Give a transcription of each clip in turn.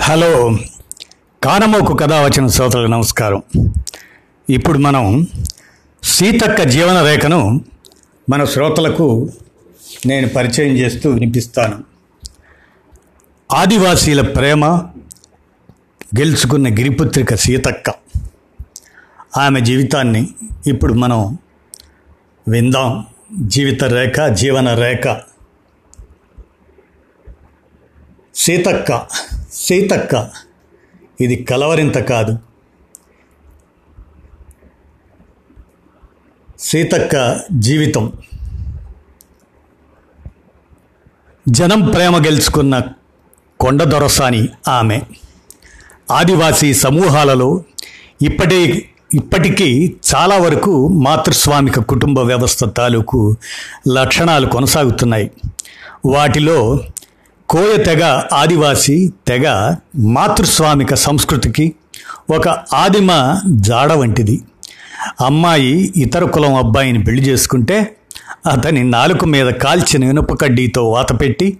Hello కానమోకు కథ వచ్చిన శ్రోతలకు నమస్కారం. ఇప్పుడు మనం సీతక్క జీవన రేఖను మన శ్రోతలకు నేను పరిచయం చేస్తూ వినిపిస్తాను. ఆదివాసీల ప్రేమ గెలుచుకున్న గిరిపుత్రిక సీతక్క. ఆమె జీవితాన్ని ఇప్పుడు మనం విందాం. జీవిత రేఖ జీవన రేఖ. సీతక్క సీతక్క. ఇది కలవరింత కాదు. సీతక్క జీవితం. జనం ప్రేమ గెలుచుకున్న కొండ దొరసాని ఆమె. ఆదివాసీ సమూహాలలో ఇప్పటి ఇప్పటికీ చాలా వరకు మాతృస్వామిక కుటుంబ వ్యవస్థ తాలూకు లక్షణాలు కొనసాగుతున్నాయి. వాటిలో కోయ తెగ ఆదివాసి తెగ మాతృస్వామిక సంస్కృతికి ఒక ఆదిమ జాడ వంటిది. అమ్మాయి ఇతర కులం అబ్బాయిని పెళ్ళి చేసుకుంటే అతని నాలుక మీద కాల్చిన ఇనుపకడ్డీతో వాతపెట్టి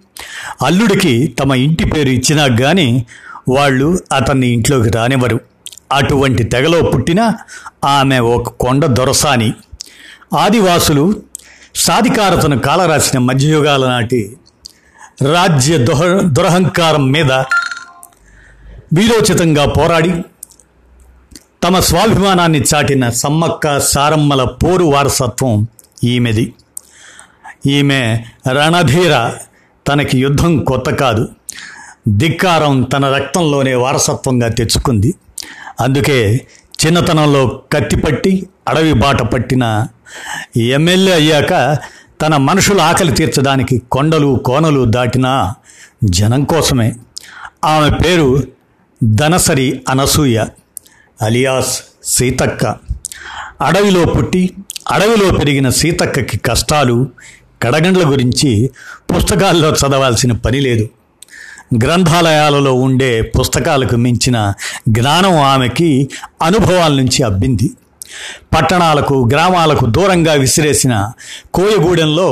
అల్లుడికి తమ ఇంటి పేరు ఇచ్చినా కానీ వాళ్ళు అతన్ని ఇంట్లోకి రానివ్వరు. అటువంటి తెగలో పుట్టిన ఆమె ఒక కొండ దొరసాని. ఆదివాసులు సాధికారతను కాలరాసిన మధ్యయుగాల నాటి రాజ్య దొహ దురహంకారం మీద వీరోచితంగా పోరాడి తమ స్వాభిమానాన్ని చాటిన సమ్మక్క సారమ్మల పోరు వారసత్వం ఈమెది. ఈమె రణధీర తనకి యుద్ధం కొత్త కాదు. ధిక్కారం తన రక్తంలోనే వారసత్వంగా తెచ్చుకుంది. అందుకే చిన్నతనంలో కత్తిపట్టి అడవి బాట పట్టిన ఎమ్మెల్యే అయ్యాక తన మనుషుల ఆకలి తీర్చడానికి కొండలు కోనలు దాటిన జనం కోసమే. ఆమె పేరు ధనసరి అనసూయ అలియాస్ సీతక్క. అడవిలో పుట్టి అడవిలో పెరిగిన సీతక్కకి కష్టాలు కడగండ్ల గురించి పుస్తకాల్లో చదవాల్సిన పని లేదు. గ్రంథాలయాలలో ఉండే పుస్తకాలకు మించిన జ్ఞానం ఆమెకి అనుభవాల నుంచి అబ్బింది. పట్టణాలకు గ్రామాలకు దూరంగా విసిరేసిన కోయగూడెంలో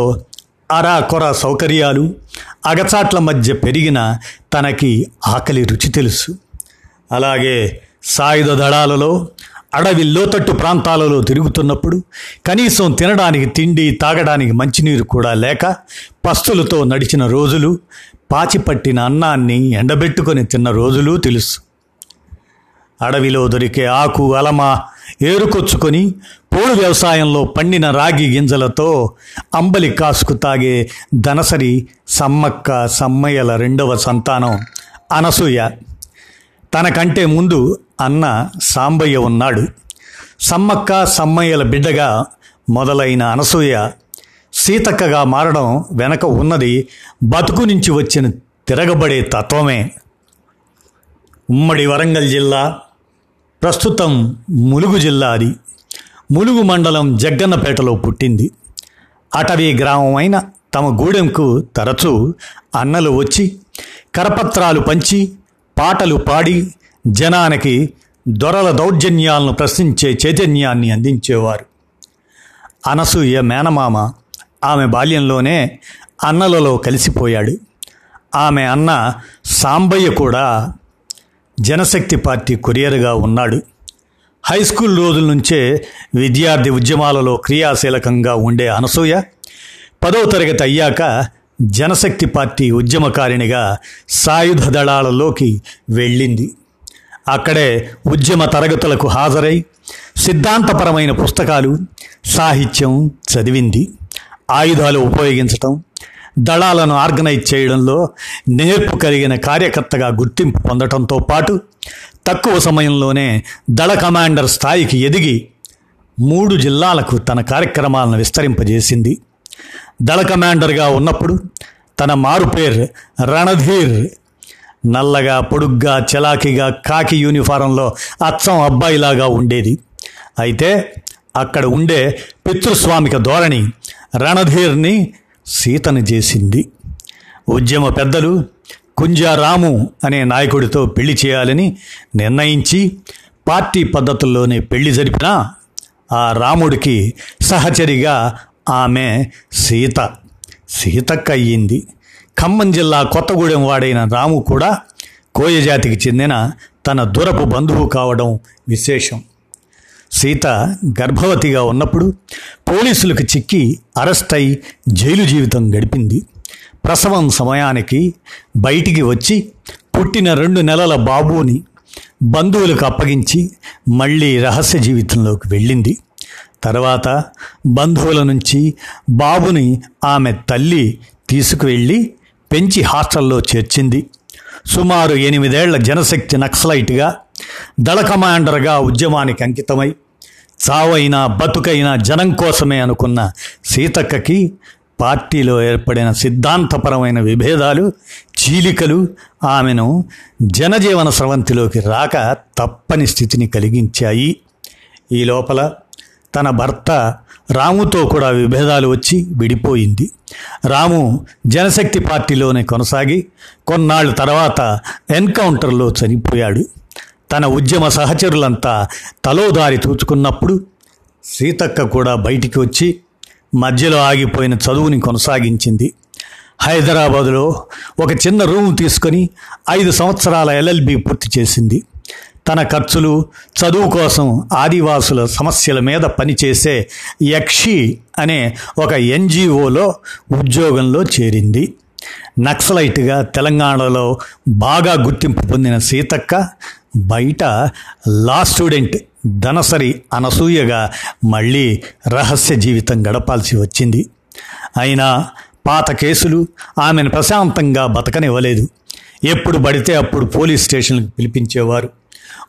అరా కొర సౌకర్యాలు అగచాట్ల మధ్య పెరిగిన తనకి ఆకలి రుచి తెలుసు. అలాగే సాయుధ దళాలలో అడవి లోతట్టు ప్రాంతాలలో తిరుగుతున్నప్పుడు కనీసం తినడానికి తిండి తాగడానికి మంచినీరు కూడా లేక పస్తులతో నడిచిన రోజులు పాచిపట్టిన అన్నాన్ని ఎండబెట్టుకొని తిన్న రోజులు తెలుసు. అడవిలో దొరికే ఆకు అలమ ఏరుకొచ్చుకొని పోడు వ్యవసాయంలో పండిన రాగి గింజలతో అంబలి కాసుకు తాగే దనసరి సమ్మక్క సమ్మయ్యల రెండవ సంతానం అనసూయ. తనకంటే ముందు అన్న సాంబయ్య ఉన్నాడు. సమ్మక్క సమ్మయ్యల బిడ్డగా మొదలైన అనసూయ సీతక్కగా మారడం వెనక ఉన్నది బతుకు నుంచి వచ్చిన తిరగబడే తత్వమే. ఉమ్మడి వరంగల్ జిల్లా ప్రస్తుతం ములుగు జిల్లా అది. ములుగు మండలం జగ్గన్నపేటలో పుట్టింది. అటవీ గ్రామం అయిన తమ గూడెంకు తరచూ అన్నలు వచ్చి కరపత్రాలు పంచి పాటలు పాడి జనానికి దొరల దౌర్జన్యాలను ప్రశ్నించే చైతన్యాన్ని అందించేవారు. అనసూయ మేనమామ ఆమె బాల్యంలోనే అన్నలలో కలిసిపోయాడు. ఆమె అన్న సాంబయ్య కూడా జనశక్తి పార్టీ కొరియర్గా ఉన్నాడు. హై స్కూల్ రోజుల నుంచే విద్యార్థి ఉద్యమాలలో క్రియాశీలకంగా ఉండే అనసూయ పదవ తరగతి అయ్యాక జనశక్తి పార్టీ ఉద్యమకారిణిగా సాయుధ దళాలలోకి వెళ్ళింది. అక్కడే ఉద్యమ తరగతులకు హాజరై సిద్ధాంతపరమైన పుస్తకాలు సాహిత్యం చదివింది. ఆయుధాలు ఉపయోగించటం దళాలను ఆర్గనైజ్ చేయడంలో నేర్పు కలిగిన కార్యకర్తగా గుర్తింపు పొందటంతో పాటు తక్కువ సమయంలోనే దళ కమాండర్ స్థాయికి ఎదిగి మూడు జిల్లాలకు తన కార్యక్రమాలను విస్తరింపజేసింది. దళ కమాండర్గా ఉన్నప్పుడు తన మారుపేరు రణధీర్ నల్లగా పొడుగ్గా చలాకీగా కాకి యూనిఫారంలో అచ్చం అబ్బాయిలాగా ఉండేది. అయితే అక్కడ ఉండే పితృస్వామిక ధోరణి రణధీర్ని సీతను చేసింది. ఉద్యమ పెద్దలు కుంజారాము అనే నాయకుడితో పెళ్ళి చేయాలని నిర్ణయించి పార్టీ పద్ధతుల్లోనే పెళ్ళి జరిపినా ఆ రాముడికి సహచరిగా ఆమె సీత సీతక్క అయ్యింది. ఖమ్మం జిల్లా కొత్తగూడెం వాడైన రాము కూడా కోయజాతికి చెందిన తన దూరపు బంధువు కావడం విశేషం. సీత గర్భవతిగా ఉన్నప్పుడు పోలీసులకు చిక్కి అరెస్ట్ అయి జైలు జీవితం గడిపింది. ప్రసవం సమయానికి బయటికి వచ్చి పుట్టిన రెండు నెలల బాబుని బంధువులకు అప్పగించి మళ్ళీ రహస్య జీవితంలోకి వెళ్ళింది. తర్వాత బంధువుల నుంచి బాబుని ఆమె తల్లి తీసుకువెళ్ళి పెంచి హాస్టల్లో చేర్చింది. సుమారు ఎనిమిదేళ్ళ జనశక్తి నక్సలైట్గా దళ కమాండర్గా ఉద్యమానికి అంకితమై చావైనా బతుకైనా జనం కోసమే అనుకున్న సీతక్కకి పార్టీలో ఏర్పడిన సిద్ధాంతపరమైన విభేదాలు చీలికలు ఆమెను జనజీవన స్రవంతిలోకి రాక తప్పని స్థితిని కలిగించాయి. ఈ లోపల తన భర్త రాముతో కూడా విభేదాలు వచ్చి విడిపోయింది. రాము జనశక్తి పార్టీలోనే కొనసాగి కొన్నాళ్ళ తర్వాత ఎన్కౌంటర్లో చనిపోయాడు. తన ఉద్యమ సహచరులంతా తలోదారి తూచుకున్నప్పుడు సీతక్క కూడా బయటికి వచ్చి మధ్యలో ఆగిపోయిన చదువుని కొనసాగించింది. హైదరాబాదులో ఒక చిన్న రూమ్ తీసుకొని ఐదు సంవత్సరాల ఎల్ఎల్బి పూర్తి చేసింది. తన ఖర్చులు చదువు కోసం ఆదివాసుల సమస్యల మీద పనిచేసే యక్షి అనే ఒక ఎన్జిఓలో ఉద్యోగంలో చేరింది. నక్సలైట్గా తెలంగాణలో బాగా గుర్తింపు పొందిన సీతక్క బయట లా స్టూడెంట్ ధనసరి అనసూయగా మళ్ళీ రహస్య జీవితం గడపాల్సి వచ్చింది. అయినా పాత కేసులు ఆమెను ప్రశాంతంగా బతకనివ్వలేదు. ఎప్పుడు పడితే అప్పుడు పోలీస్ స్టేషన్లకు పిలిపించేవారు.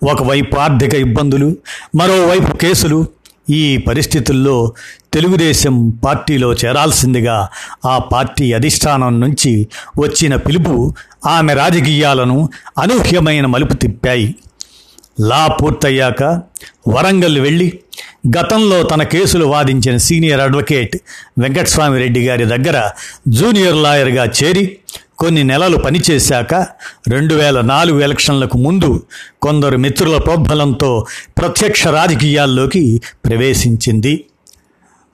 ఒకవైపు ఆర్థిక ఇబ్బందులు మరోవైపు కేసులు ఈ పరిస్థితుల్లో తెలుగుదేశం పార్టీలో చేరాల్సిందిగా ఆ పార్టీ అధిష్టానం నుంచి వచ్చిన పిలుపు ఆమె రాజకీయాలను అనూహ్యమైన మలుపు తిప్పాయి. లా పూర్తయ్యాక వరంగల్ వెళ్ళి గతంలో తన కేసులు వాదించిన సీనియర్ అడ్వకేట్ వెంకటస్వామి రెడ్డి గారి దగ్గర జూనియర్ లాయర్గా చేరి కొన్ని నెలలు పనిచేశాక రెండు వేల నాలుగు ఎలక్షన్లకు ముందు కొందరు మిత్రుల ప్రోద్బలంతో ప్రత్యక్ష రాజకీయాల్లోకి ప్రవేశించింది.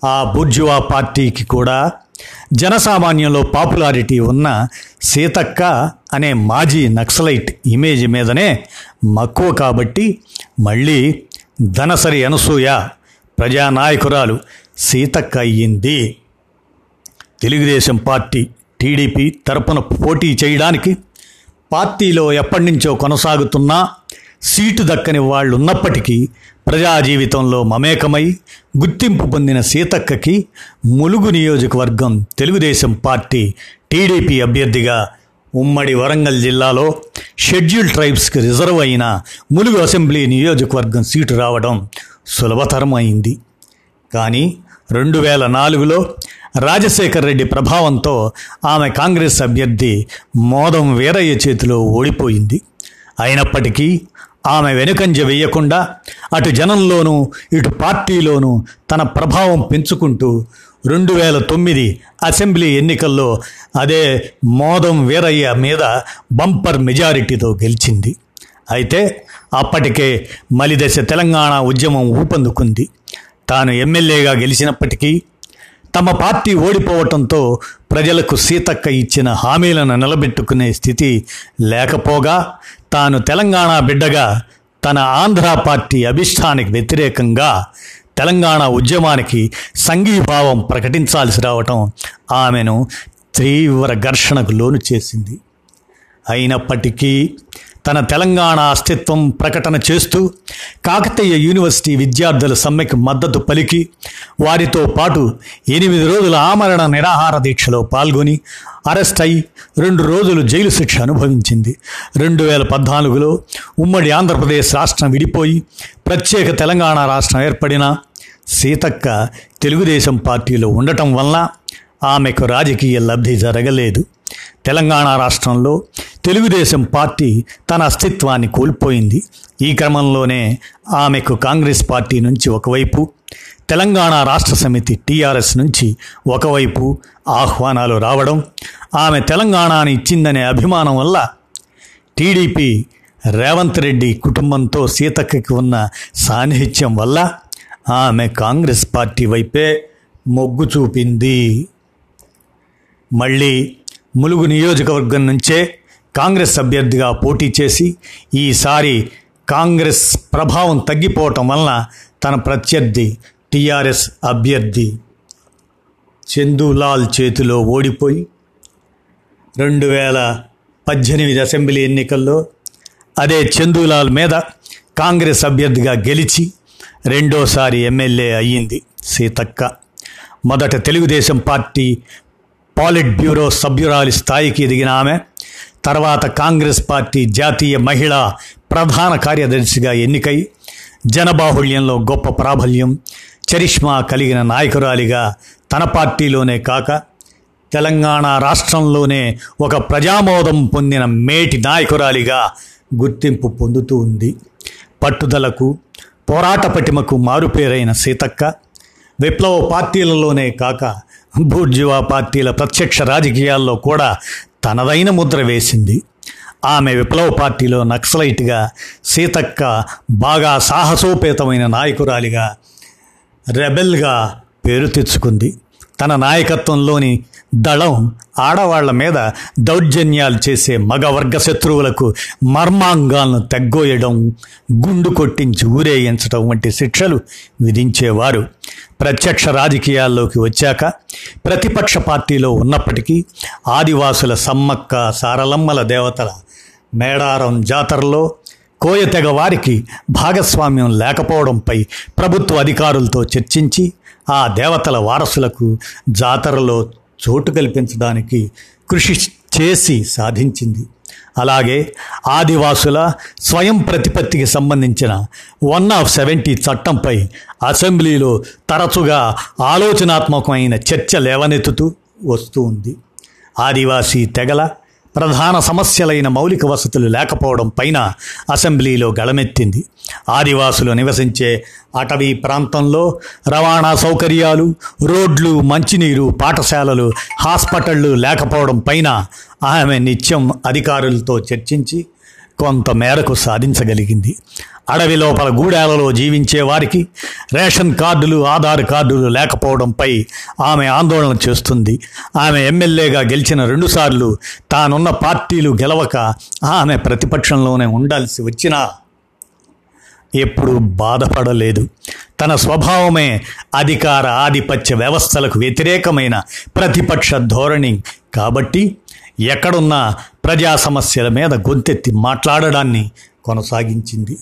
ఆ బుర్జువా పార్టీకి కూడా జనసామాన్యంలో పాపులారిటీ ఉన్న సీతక్క అనే మాజీ నక్సలైట్ ఇమేజ్ మీదనే మక్కువ కాబట్టి మళ్ళీ ధనసరి అనసూయ ప్రజానాయకురాలు సీతక్క అయ్యింది. తెలుగుదేశం పార్టీ టీడీపీ తరపున పోటీ చేయడానికి పార్టీలో ఎప్పటి నుంచో కొనసాగుతున్నా సీటు దక్కని వాళ్ళు ఉన్నప్పటికీ ప్రజా జీవితంలో మమేకమై గుర్తింపు పొందిన సీతక్కకి ములుగు నియోజకవర్గం తెలుగుదేశం పార్టీ టీడీపీ అభ్యర్థిగా ఉమ్మడి వరంగల్ జిల్లాలో షెడ్యూల్ ట్రైబ్స్కి రిజర్వ్ అయిన ములుగు అసెంబ్లీ నియోజకవర్గం సీటు రావడం సులభతరం అయింది కానీ రెండు వేల నాలుగులో రాజశేఖర్ రెడ్డి ప్రభావంతో ఆమె కాంగ్రెస్ అభ్యర్థి మోదం వీరయ్య చేతిలో ఓడిపోయింది. అయినప్పటికీ ఆమె వెనుకంజ వేయకుండా అటు జనంలోనూ ఇటు పార్టీలోనూ తన ప్రభావం పెంచుకుంటూ రెండు వేల తొమ్మిది అసెంబ్లీ ఎన్నికల్లో అదే మోదం వీరయ్య మీద బంపర్ మెజారిటీతో గెలిచింది. అయితే అప్పటికే మలిదశ తెలంగాణ ఉద్యమం ఊపందుకుంది. తాను ఎమ్మెల్యేగా గెలిచినప్పటికీ తమ పార్టీ ఓడిపోవటంతో ప్రజలకు సీతక్క ఇచ్చిన హామీలను నిలబెట్టుకునే స్థితి లేకపోగా తాను తెలంగాణ బిడ్డగా తన ఆంధ్ర పార్టీ అభిష్టానికి వ్యతిరేకంగా తెలంగాణ ఉద్యమానికి సంఘీభావం ప్రకటించాల్సి రావటం ఆమెను తీవ్ర ఘర్షణకు లోను చేసింది. అయినప్పటికీ తన తెలంగాణ అస్తిత్వం ప్రకటన చేస్తూ కాకతీయ యూనివర్సిటీ విద్యార్థుల సమ్మెకు మద్దతు పలికి వారితో పాటు ఎనిమిది రోజుల ఆమరణ నిరాహార దీక్షలో పాల్గొని అరెస్ట్ అయి రెండు రోజులు జైలు శిక్ష అనుభవించింది. రెండు వేల పద్నాలుగులో ఉమ్మడి ఆంధ్రప్రదేశ్ రాష్ట్రం విడిపోయి ప్రత్యేక తెలంగాణ రాష్ట్రం ఏర్పడిన సీతక్క తెలుగుదేశం పార్టీలో ఉండటం వల్ల ఆమెకు రాజకీయ లబ్ధి జరగలేదు. తెలంగాణ రాష్ట్రంలో తెలుగుదేశం పార్టీ తన అస్తిత్వాన్ని కోల్పోయింది. ఈ క్రమంలోనే ఆమెకు కాంగ్రెస్ పార్టీ నుంచి ఒకవైపు తెలంగాణ రాష్ట్ర సమితి టీఆర్ఎస్ నుంచి ఒకవైపు ఆహ్వానాలు రావడం ఆమె తెలంగాణని ఇచ్చిందనే అభిమానం వల్ల టీడీపీ రేవంత్ రెడ్డి కుటుంబంతో సీతక్కకి ఉన్న సాన్నిహిత్యం వల్ల ఆమె కాంగ్రెస్ పార్టీ వైపే మొగ్గు చూపింది. మళ్ళీ ములుగు నియోజకవర్గం నుంచే కాంగ్రెస్ అభ్యర్థిగా పోటీ చేసి ఈసారి కాంగ్రెస్ ప్రభావం తగ్గిపోవటం వలన తన ప్రత్యర్థి టీఆర్ఎస్ అభ్యర్థి చందులాల్ చేతిలో ఓడిపోయి రెండు వేల పద్దెనిమిది అసెంబ్లీ ఎన్నికల్లో అదే చందులాల్ మీద కాంగ్రెస్ అభ్యర్థిగా గెలిచి రెండోసారి ఎమ్మెల్యే అయ్యింది సీతక్క. మొదట తెలుగుదేశం పార్టీ పాలిట్ బ్యూరో సభ్యురాలి స్థాయికి ఎదిగిన ఆమె తర్వాత కాంగ్రెస్ పార్టీ జాతీయ మహిళా ప్రధాన కార్యదర్శిగా ఎన్నికై జనబాహుళ్యంలో గొప్ప ప్రాబల్యం చరిష్మా కలిగిన నాయకురాలిగా తన పార్టీలోనే కాక తెలంగాణ రాష్ట్రంలోనే ఒక ప్రజామోదం పొందిన మేటి నాయకురాలిగా గుర్తింపు పొందుతూ ఉంది. పట్టుదలకు పోరాట పటిమకు మారుపేరైన సీతక్క విప్లవ పార్టీలలోనే కాక బూర్జువా పార్టీల ప్రత్యక్ష రాజకీయాల్లో కూడా తనదైన ముద్ర వేసింది. ఆమె విప్లవ పార్టీలో నక్సలైట్గా సీతక్క బాగా సాహసోపేతమైన నాయకురాలిగా రెబెల్గా పేరు తెచ్చుకుంది. తన నాయకత్వంలోని దళం ఆడవాళ్ళ మీద దౌర్జన్యాలు చేసే మగవర్గ శత్రువులకు మర్మాంగాలను తగ్గోయడం గుండు కొట్టించి ఊరేయించడం వంటి శిక్షలు విధించేవారు. ప్రత్యక్ష రాజకీయాల్లోకి వచ్చాక ప్రతిపక్ష పార్టీలో ఉన్నప్పటికీ ఆదివాసుల సమ్మక్క సారలమ్మల దేవతల మేడారం జాతరలో కోయతెగ వారికి భాగస్వామ్యం లేకపోవడంపై ప్రభుత్వ అధికారులతో చర్చించి ఆ దేవతల వారసులకు జాతరలో చోటు కల్పించడానికి కృషి చేసి సాధించింది. అలాగే ఆదివాసుల స్వయం ప్రతిపత్తికి సంబంధించిన వన్ ఆఫ్ సెవెంటీ చట్టంపై అసెంబ్లీలో తరచుగా ఆలోచనాత్మకమైన చర్చ లేవనెత్తుతూ వస్తూ ఉంది. ఆదివాసీ తెగల ప్రధాన సమస్యలైన మౌలిక వసతులు లేకపోవడం పైన అసెంబ్లీలో గళమెత్తింది. ఆదివాసులు నివసించే అటవీ ప్రాంతంలో రవాణా సౌకర్యాలు రోడ్లు మంచినీరు పాఠశాలలు హాస్పిటళ్ళు లేకపోవడం పైన ఆమె నిత్యం అధికారులతో చర్చించి కొంత మేరకు సాధించగలిగింది. అడవి లోపల గూడాలలో జీవించే వారికి రేషన్ కార్డులు ఆధార్ కార్డులు లేకపోవడంపై ఆమె ఆందోళన చేస్తుంది. ఆమె ఎమ్మెల్యేగా గెలిచిన రెండుసార్లు తానున్న పార్టీలు గెలవక ఆమె ప్రతిపక్షంలోనే ఉండాల్సి వచ్చినా ఎప్పుడు బాధపడలేదు. తన స్వభావమే అధికార ఆధిపత్య వ్యవస్థలకు వ్యతిరేకమైన ప్రతిపక్ష ధోరణి. కాబట్టి ఎక్కడున్నా ప్రజా సమస్యల మీద గొంతెత్తి మాట్లాడడాన్ని కొనసాగించింది.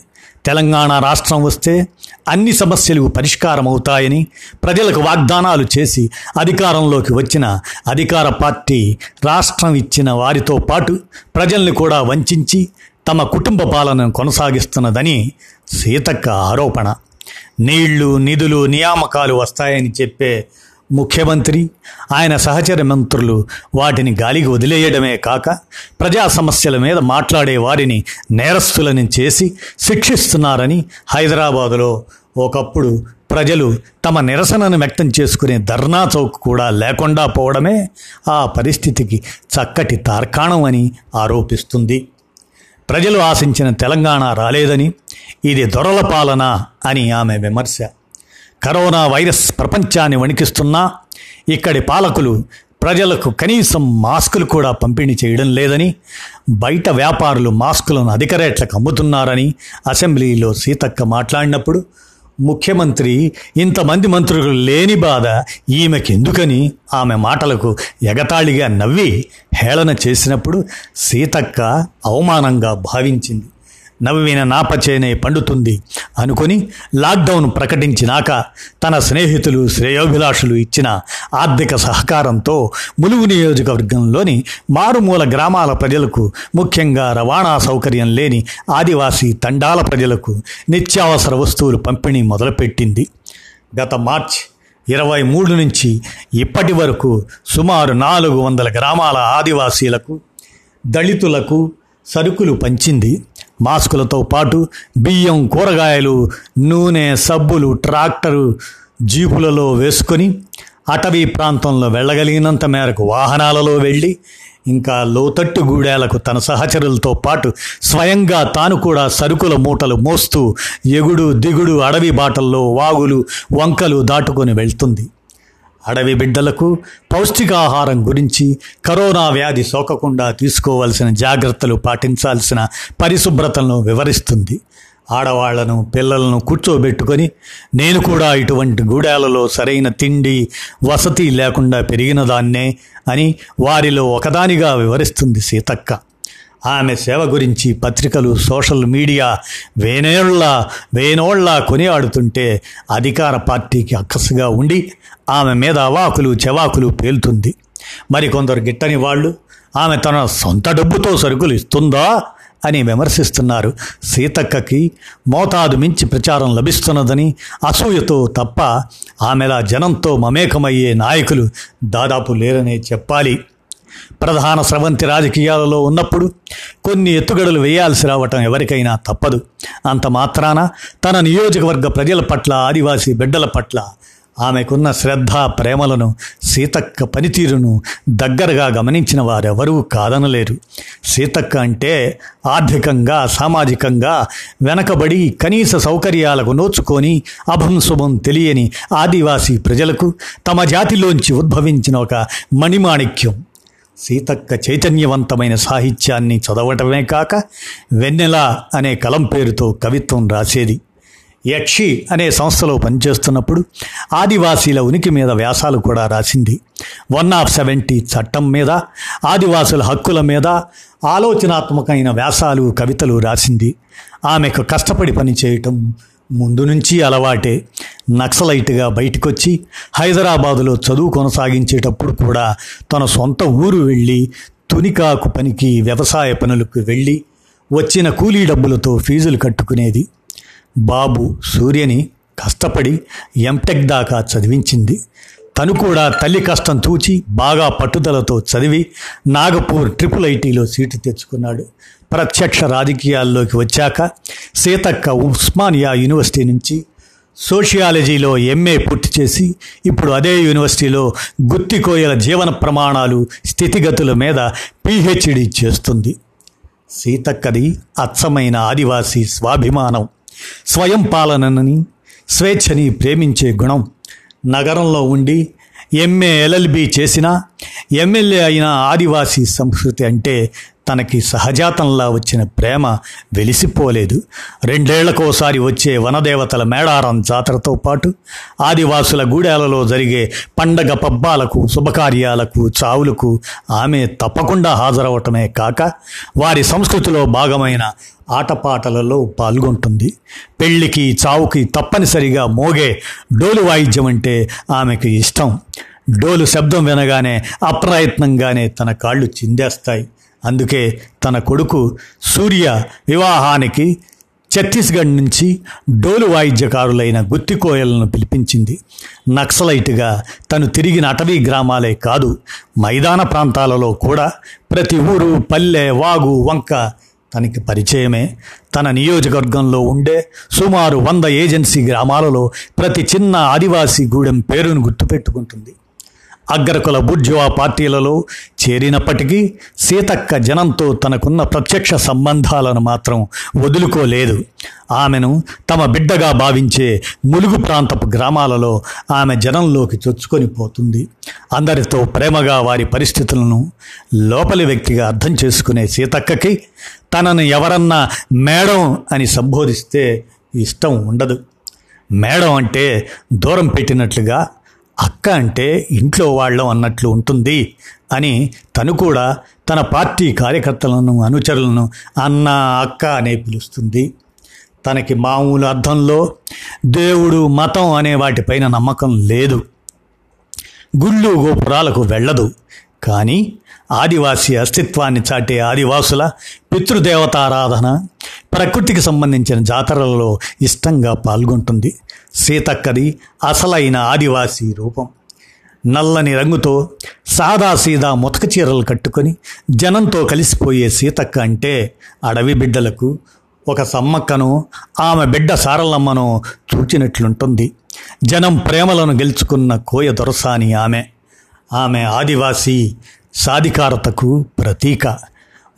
తెలంగాణ రాష్ట్రం వస్తే అన్ని సమస్యలు పరిష్కారం అవుతాయని ప్రజలకు వాగ్దానాలు చేసి అధికారంలోకి వచ్చిన అధికార పార్టీ రాష్ట్రం ఇచ్చిన వారితో పాటు ప్రజల్ని కూడా వంచి తమ కుటుంబ పాలనను కొనసాగిస్తున్నదని సీతక్క ఆరోపణ. నీళ్ళు నిధులు నియామకాలు వస్తాయని చెప్పే ముఖ్యమంత్రి ఆయన సహచర మంత్రులు వాటిని గాలికి వదిలేయడమే కాక ప్రజా సమస్యల మీద మాట్లాడే వారిని నేరస్తులని చేసి శిక్షిస్తున్నారని హైదరాబాదులో ఒకప్పుడు ప్రజలు తమ నిరసనను వ్యక్తం చేసుకునే ధర్నా చౌక్ కూడా లేకుండా పోవడమే ఆ పరిస్థితికి చక్కటి తార్కాణం అని ఆరోపిస్తుంది. ప్రజలు ఆశించిన తెలంగాణ రాలేదని ఇది దొరల పాలన అని ఆమె విమర్శ. కరోనా వైరస్ ప్రపంచాన్ని వణికిస్తున్నా ఇక్కడి పాలకులు ప్రజలకు కనీసం మాస్కులు కూడా పంపిణీ చేయడం లేదని బయట వ్యాపారులు మాస్కులను అధిక రేట్లకు అమ్ముతున్నారని అసెంబ్లీలో సీతక్క మాట్లాడినప్పుడు ముఖ్యమంత్రి ఇంతమంది మంత్రులు లేని బాధ ఈమెకెందుకని ఆమె మాటలకు ఎగతాళిగా నవ్వి హేళన చేసినప్పుడు సీతక్క అవమానంగా భావించింది. నవ్విన నాపచేనే పండుతుంది అనుకుని లాక్డౌన్ ప్రకటించినాక తన స్నేహితులు శ్రేయోభిలాషులు ఇచ్చిన ఆర్థిక సహకారంతో ములుగు నియోజకవర్గంలోని మారుమూల గ్రామాల ప్రజలకు ముఖ్యంగా రవాణా సౌకర్యం లేని ఆదివాసీ తండాల ప్రజలకు నిత్యావసర వస్తువులు పంపిణీ మొదలుపెట్టింది. గత మార్చ్ ఇరవై మూడు నుంచి ఇప్పటి వరకు సుమారు నాలుగు వందల గ్రామాల ఆదివాసీలకు దళితులకు సరుకులు పంచింది. మాస్కులతో పాటు బియ్యం కూరగాయలు నూనె సబ్బులు ట్రాక్టరు జీపులలో వేసుకొని అటవీ ప్రాంతంలో వెళ్ళగలిగినంత మేరకు వాహనాలలో వెళ్ళి ఇంకా లోతట్టు గూడేలకు తన సహచరులతో పాటు స్వయంగా తాను కూడా సరుకుల మూటలు మోస్తూ ఎగుడు దిగుడు అడవి బాటల్లో వాగులు వంకలు దాటుకొని వెళ్తుంది. అడవి బిడ్డలకు పౌష్టికాహారం గురించి కరోనా వ్యాధి సోకకుండా తీసుకోవాల్సిన జాగ్రత్తలు పాటించాల్సిన పరిశుభ్రతలను వివరిస్తుంది. ఆడవాళ్ళను పిల్లలను కూర్చోబెట్టుకొని నేను కూడా ఇటువంటి గూడాలలో సరైన తిండి వసతి లేకుండా పెరిగిన దాన్నే అని వారిలో ఒకదానిగా వివరిస్తుంది సీతక్క. ఆమె సేవ గురించి పత్రికలు సోషల్ మీడియా వేనేళ్ళ వేనోళ్ళ కొనియాడుతుంటే అధికార పార్టీకి అక్కసుగా ఉండి ఆమె మీద అవాకులు చెవాకులు పేలుతుంది. మరికొందరు గిట్టని వాళ్ళు ఆమె తన సొంత డబ్బుతో సరుకులు ఇస్తుందా? అని విమర్శిస్తున్నారు. సీతక్కకి మోతాదు మించి ప్రచారం లభిస్తున్నదని అసూయతో తప్ప ఆమెలా జనంతో మమేకమయ్యే నాయకులు దాదాపు లేరనే చెప్పాలి. ప్రధాన స్రవంతి రాజకీయాలలో ఉన్నప్పుడు కొన్ని ఎత్తుగడలు వేయాల్సి రావటం ఎవరికైనా తప్పదు. అంత మాత్రాన తన నియోజకవర్గ ప్రజల పట్ల ఆదివాసీ బిడ్డల పట్ల ఆమెకున్న శ్రద్ధ ప్రేమలను సీతక్క పనితీరును దగ్గరగా గమనించిన వారెవరూ కాదనలేరు. సీతక్క అంటే ఆర్థికంగా సామాజికంగా వెనకబడి కనీస సౌకర్యాలకు నోచుకొని అభంశుభం తెలియని ఆదివాసీ ప్రజలకు తమ జాతిలోంచి ఉద్భవించిన ఒక మణిమాణిక్యం. సీతక్క చైతన్యవంతమైన సాహిత్యాన్ని చదవటమే కాక వెన్నెల అనే కలం పేరుతో కవిత్వం రాసేది. యక్షి అనే సంస్థలో పనిచేస్తున్నప్పుడు ఆదివాసీల ఉనికి మీద వ్యాసాలు కూడా రాసింది. వన్ ఆఫ్ సెవెంటీ చట్టం మీద ఆదివాసుల హక్కుల మీద ఆలోచనాత్మకమైన వ్యాసాలు కవితలు రాసింది. ఆమెకు కష్టపడి పనిచేయటం ముందు నుంచి అలవాటే నక్సలైట్గా బయటకొచ్చి హైదరాబాదులో చదువు కొనసాగించేటప్పుడు కూడా తన సొంత ఊరు వెళ్ళి తునికాకు పనికి వ్యవసాయ పనులకు వెళ్ళి వచ్చిన కూలీ డబ్బులతో ఫీజులు కట్టుకునేది. బాబు సూర్యని కష్టపడి ఎంటెక్ దాకా చదివించింది. తను కూడా తల్లి కష్టం తూచి బాగా పట్టుదలతో చదివి నాగపూర్ ట్రిపుల్ ఐటీలో సీటు తెచ్చుకున్నాడు. ప్రత్యక్ష రాజకీయాల్లోకి వచ్చాక సీతక్క ఉస్మానియా యూనివర్సిటీ నుంచి సోషియాలజీలో ఎంఏ పూర్తి చేసి ఇప్పుడు అదే యూనివర్సిటీలో గుత్తికోయల జీవన ప్రమాణాలు స్థితిగతుల మీద పిహెచ్డి చేస్తుంది. సీతక్కది అచ్చమైన ఆదివాసీ స్వాభిమానం స్వయం పాలనని స్వేచ్ఛని ప్రేమించే గుణం నగరంలో ఉండి ఎంఏ ఎల్ఎల్బి చేసిన ఎమ్మెల్యే అయిన ఆదివాసీ సంస్కృతి అంటే తనకి సహజాతంలా వచ్చిన ప్రేమ వెలిసిపోలేదు. రెండేళ్ళకోసారి వచ్చే వనదేవతల మేడారం జాతరతో పాటు ఆదివాసుల గూడేలలో జరిగే పండగ పబ్బాలకు శుభకార్యాలకు చావులకు ఆమె తప్పకుండా హాజరవటమే కాక వారి సంస్కృతిలో భాగమైన ఆటపాటలలో పాల్గొంటుంది. పెళ్ళికి చావుకి తప్పనిసరిగా మోగే డోలు వాయిద్యం అంటే ఆమెకు ఇష్టం. డోలు శబ్దం వినగానే అప్రయత్నంగానే తన కాళ్ళు చిందేస్తాయి. అందుకే తన కొడుకు సూర్య వివాహానికి ఛత్తీస్గఢ్ నుంచి డోలు వాయిద్యకారులైన గుత్తికోయలను పిలిపించింది. నక్సలైట్గా తను తిరిగిన అటవీ గ్రామాలే కాదు మైదాన ప్రాంతాలలో కూడా ప్రతి ఊరు పల్లె వాగు వంక తనకి పరిచయమే. తన నియోజకవర్గంలో ఉండే సుమారు వంద ఏజెన్సీ గ్రామాలలో ప్రతి చిన్న ఆదివాసీ గూడెం పేరును గుర్తుపెట్టుకుంటుంది. అగ్రకుల బుర్జువా పార్టీలలో చేరినప్పటికీ సీతక్క జనంతో తనకున్న ప్రత్యక్ష సంబంధాలను మాత్రం వదులుకోలేదు. ఆమెను తమ బిడ్డగా భావించే ములుగు ప్రాంతపు గ్రామాలలో ఆమె జనంలోకి చొచ్చుకొని పోతుంది. అందరితో ప్రేమగా వారి పరిస్థితులను లోపలి వ్యక్తిగా అర్థం చేసుకునే సీతక్కకి తనను ఎవరన్నా మేడం అని సంబోధిస్తే ఇష్టం ఉండదు. మేడం అంటే దూరం పెట్టినట్లుగా అక్క అంటే ఇంట్లో వాళ్ళం అన్నట్లు ఉంటుంది అని తను కూడా తన పార్టీ కార్యకర్తలను అనుచరులను అన్న అక్క అనే పిలుస్తుంది. తనకి మామూలు అర్థంలో దేవుడు మతం అనే వాటిపైన నమ్మకం లేదు. గుళ్ళు గోపురాలకు వెళ్ళదు. కానీ ఆదివాసి అస్తిత్వాన్ని చాటే ఆదివాసుల పితృదేవతారాధన ప్రకృతికి సంబంధించిన జాతరలలో ఇష్టంగా పాల్గొంటుంది. సీతక్కది అసలైన ఆదివాసీ రూపం. నల్లని రంగుతో సాదా సీదా ముతక చీరలు కట్టుకొని జనంతో కలిసిపోయే సీతక్క అంటే అడవి బిడ్డలకు ఒక సమ్మక్కను ఆమె బిడ్డ సారలమ్మను చూచినట్లుంటుంది. జనం ప్రేమలను గెలుచుకున్న కోయ దొరసాని ఆమె. ఆమె ఆదివాసీ సాధికారతకు ప్రతీక.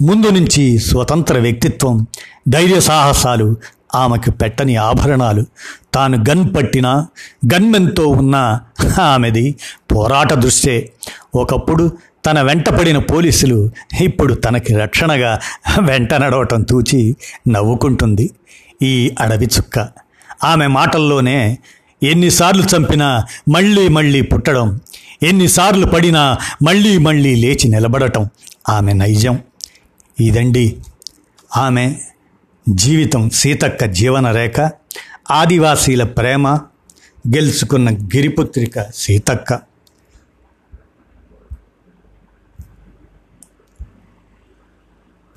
ముందు నుంచి స్వతంత్ర వ్యక్తిత్వం ధైర్య సాహసాలు ఆమెకు పెట్టని ఆభరణాలు. తాను గన్ పట్టినా గన్మెన్తో ఉన్న ఆమెది పోరాట దృష్టే. ఒకప్పుడు తన వెంటపడిన పోలీసులు ఇప్పుడు తనకి రక్షణగా వెంట నడవటం తూచి నవ్వుకుంటుంది. ఈ అడవి చుక్క. ఆమె మాటల్లోనే ఎన్నిసార్లు చంపినా మళ్ళీ మళ్ళీ పుట్టడం. ఎన్నిసార్లు పడినా మళ్ళీ మళ్ళీ లేచి నిలబడటం ఆమె నైజం. ఇదండి ఆమె జీవితం సీతక్క జీవన రేఖ ఆదివాసీల ప్రేమ గెలుచుకున్న గిరిపుత్రిక సీతక్క.